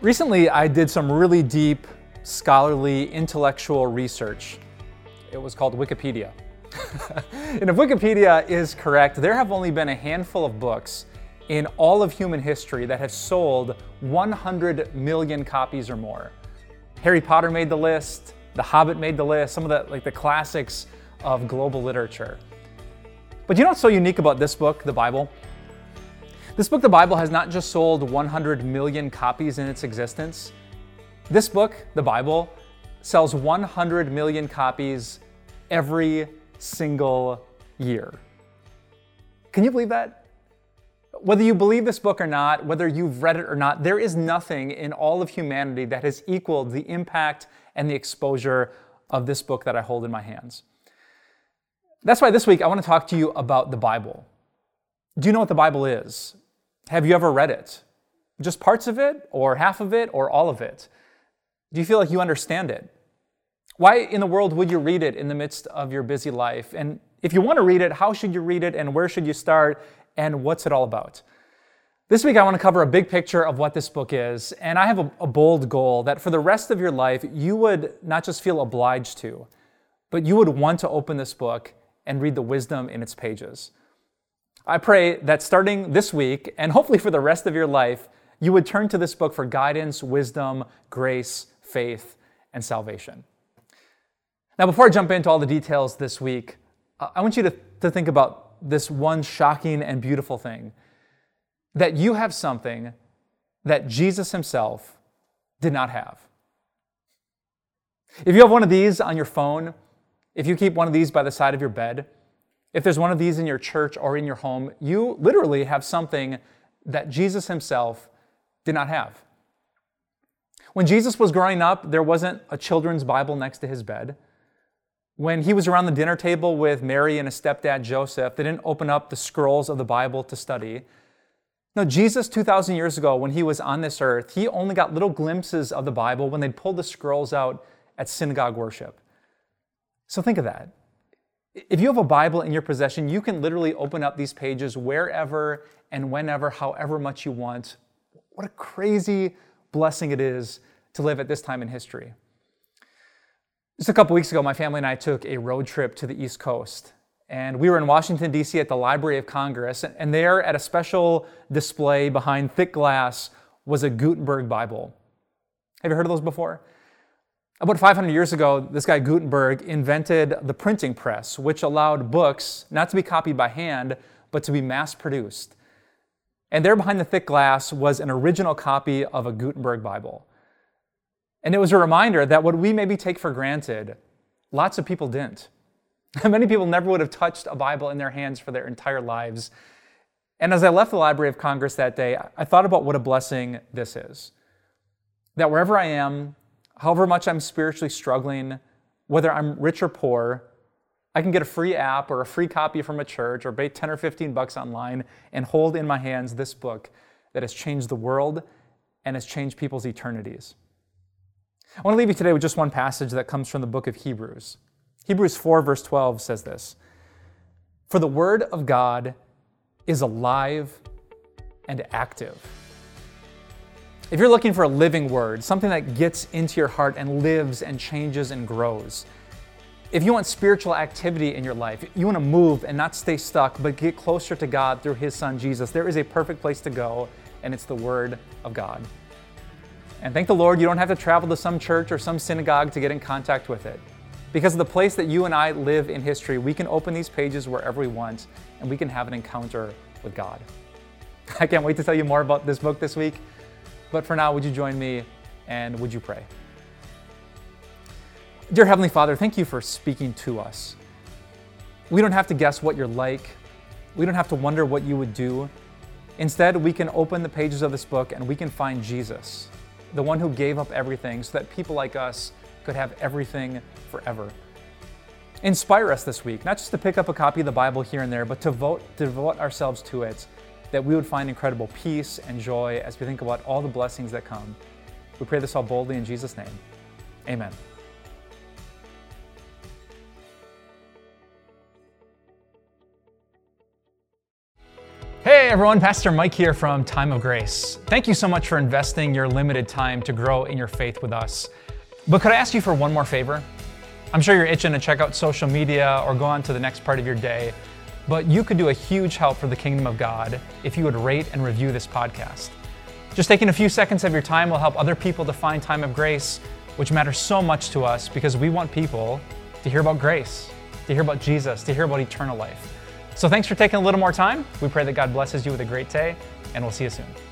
Recently, I did some really deep, scholarly, intellectual research. It was called Wikipedia. and if Wikipedia is correct, there have only been a handful of books in all of human history that have sold 100 million copies or more. Harry Potter made the list, The Hobbit made the list, some of the like the classics of global literature. But you know what's so unique about this book, the Bible? This book, the Bible, has not just sold 100 million copies in its existence. This book, the Bible, sells 100 million copies every single year. Can you believe that? Whether you believe this book or not, whether you've read it or not, there is nothing in all of humanity that has equaled the impact and the exposure of this book that I hold in my hands. That's why this week I want to talk to you about the Bible. Do you know what the Bible is? Have you ever read it? Just parts of it, or half of it, or all of it? Do you feel like you understand it? Why in the world would you read it in the midst of your busy life? And if you want to read it, how should you read it, and where should you start, and what's it all about? This week, I want to cover a big picture of what this book is, and I have a, a bold goal that for the rest of your life, you would not just feel obliged to, but you would want to open this book and read the wisdom in its pages. I pray that starting this week, and hopefully for the rest of your life, you would turn to this book for guidance, wisdom, grace, faith, and salvation. Now, before I jump into all the details this week, I want you to, to think about this one shocking and beautiful thing that you have something that Jesus himself did not have. If you have one of these on your phone, if you keep one of these by the side of your bed, if there's one of these in your church or in your home, you literally have something that Jesus himself did not have. When Jesus was growing up, there wasn't a children's Bible next to his bed. When he was around the dinner table with Mary and his stepdad Joseph, they didn't open up the scrolls of the Bible to study. No, Jesus, 2,000 years ago, when he was on this earth, he only got little glimpses of the Bible when they'd the scrolls out at synagogue worship. So think of that. If you have a Bible in your possession, you can literally open up these pages wherever and whenever, however much you want. What a crazy blessing it is to live at this time in history. Just a couple weeks ago, my family and I took a road trip to the East Coast. And we were in Washington, D.C. at the Library of Congress. And there, at a special display behind thick glass, was a Gutenberg Bible. Have you heard of those before? About 500 years ago, this guy Gutenberg invented the printing press, which allowed books not to be copied by hand, but to be mass produced. And there behind the thick glass was an original copy of a Gutenberg Bible. And it was a reminder that what we maybe take for granted, lots of people didn't. Many people never would have touched a Bible in their hands for their entire lives. And as I left the Library of Congress that day, I thought about what a blessing this is. That wherever I am, however much I'm spiritually struggling, whether I'm rich or poor, I can get a free app or a free copy from a church or pay 10 or 15 bucks online and hold in my hands this book that has changed the world and has changed people's eternities. I want to leave you today with just one passage that comes from the book of Hebrews. Hebrews 4, verse 12 says this For the word of God is alive and active if you're looking for a living word, something that gets into your heart and lives and changes and grows, if you want spiritual activity in your life, you want to move and not stay stuck, but get closer to God through His Son Jesus, there is a perfect place to go, and it's the Word of God. And thank the Lord, you don't have to travel to some church or some synagogue to get in contact with it. Because of the place that you and I live in history, we can open these pages wherever we want, and we can have an encounter with God. I can't wait to tell you more about this book this week. But for now, would you join me and would you pray? Dear Heavenly Father, thank you for speaking to us. We don't have to guess what you're like. We don't have to wonder what you would do. Instead, we can open the pages of this book and we can find Jesus, the one who gave up everything so that people like us could have everything forever. Inspire us this week, not just to pick up a copy of the Bible here and there, but to vote, devote ourselves to it that we would find incredible peace and joy as we think about all the blessings that come. We pray this all boldly in Jesus' name. Amen. Hey! Everyone, Pastor Mike here from Time of Grace. Thank you so much for investing your limited time to grow in your faith with us. But could I ask you for one more favor? I'm sure you're itching to check out social media or go on to the next part of your day, but you could do a huge help for the kingdom of God if you would rate and review this podcast. Just taking a few seconds of your time will help other people to find time of grace, which matters so much to us because we want people to hear about grace, to hear about Jesus, to hear about eternal life. So thanks for taking a little more time. We pray that God blesses you with a great day, and we'll see you soon.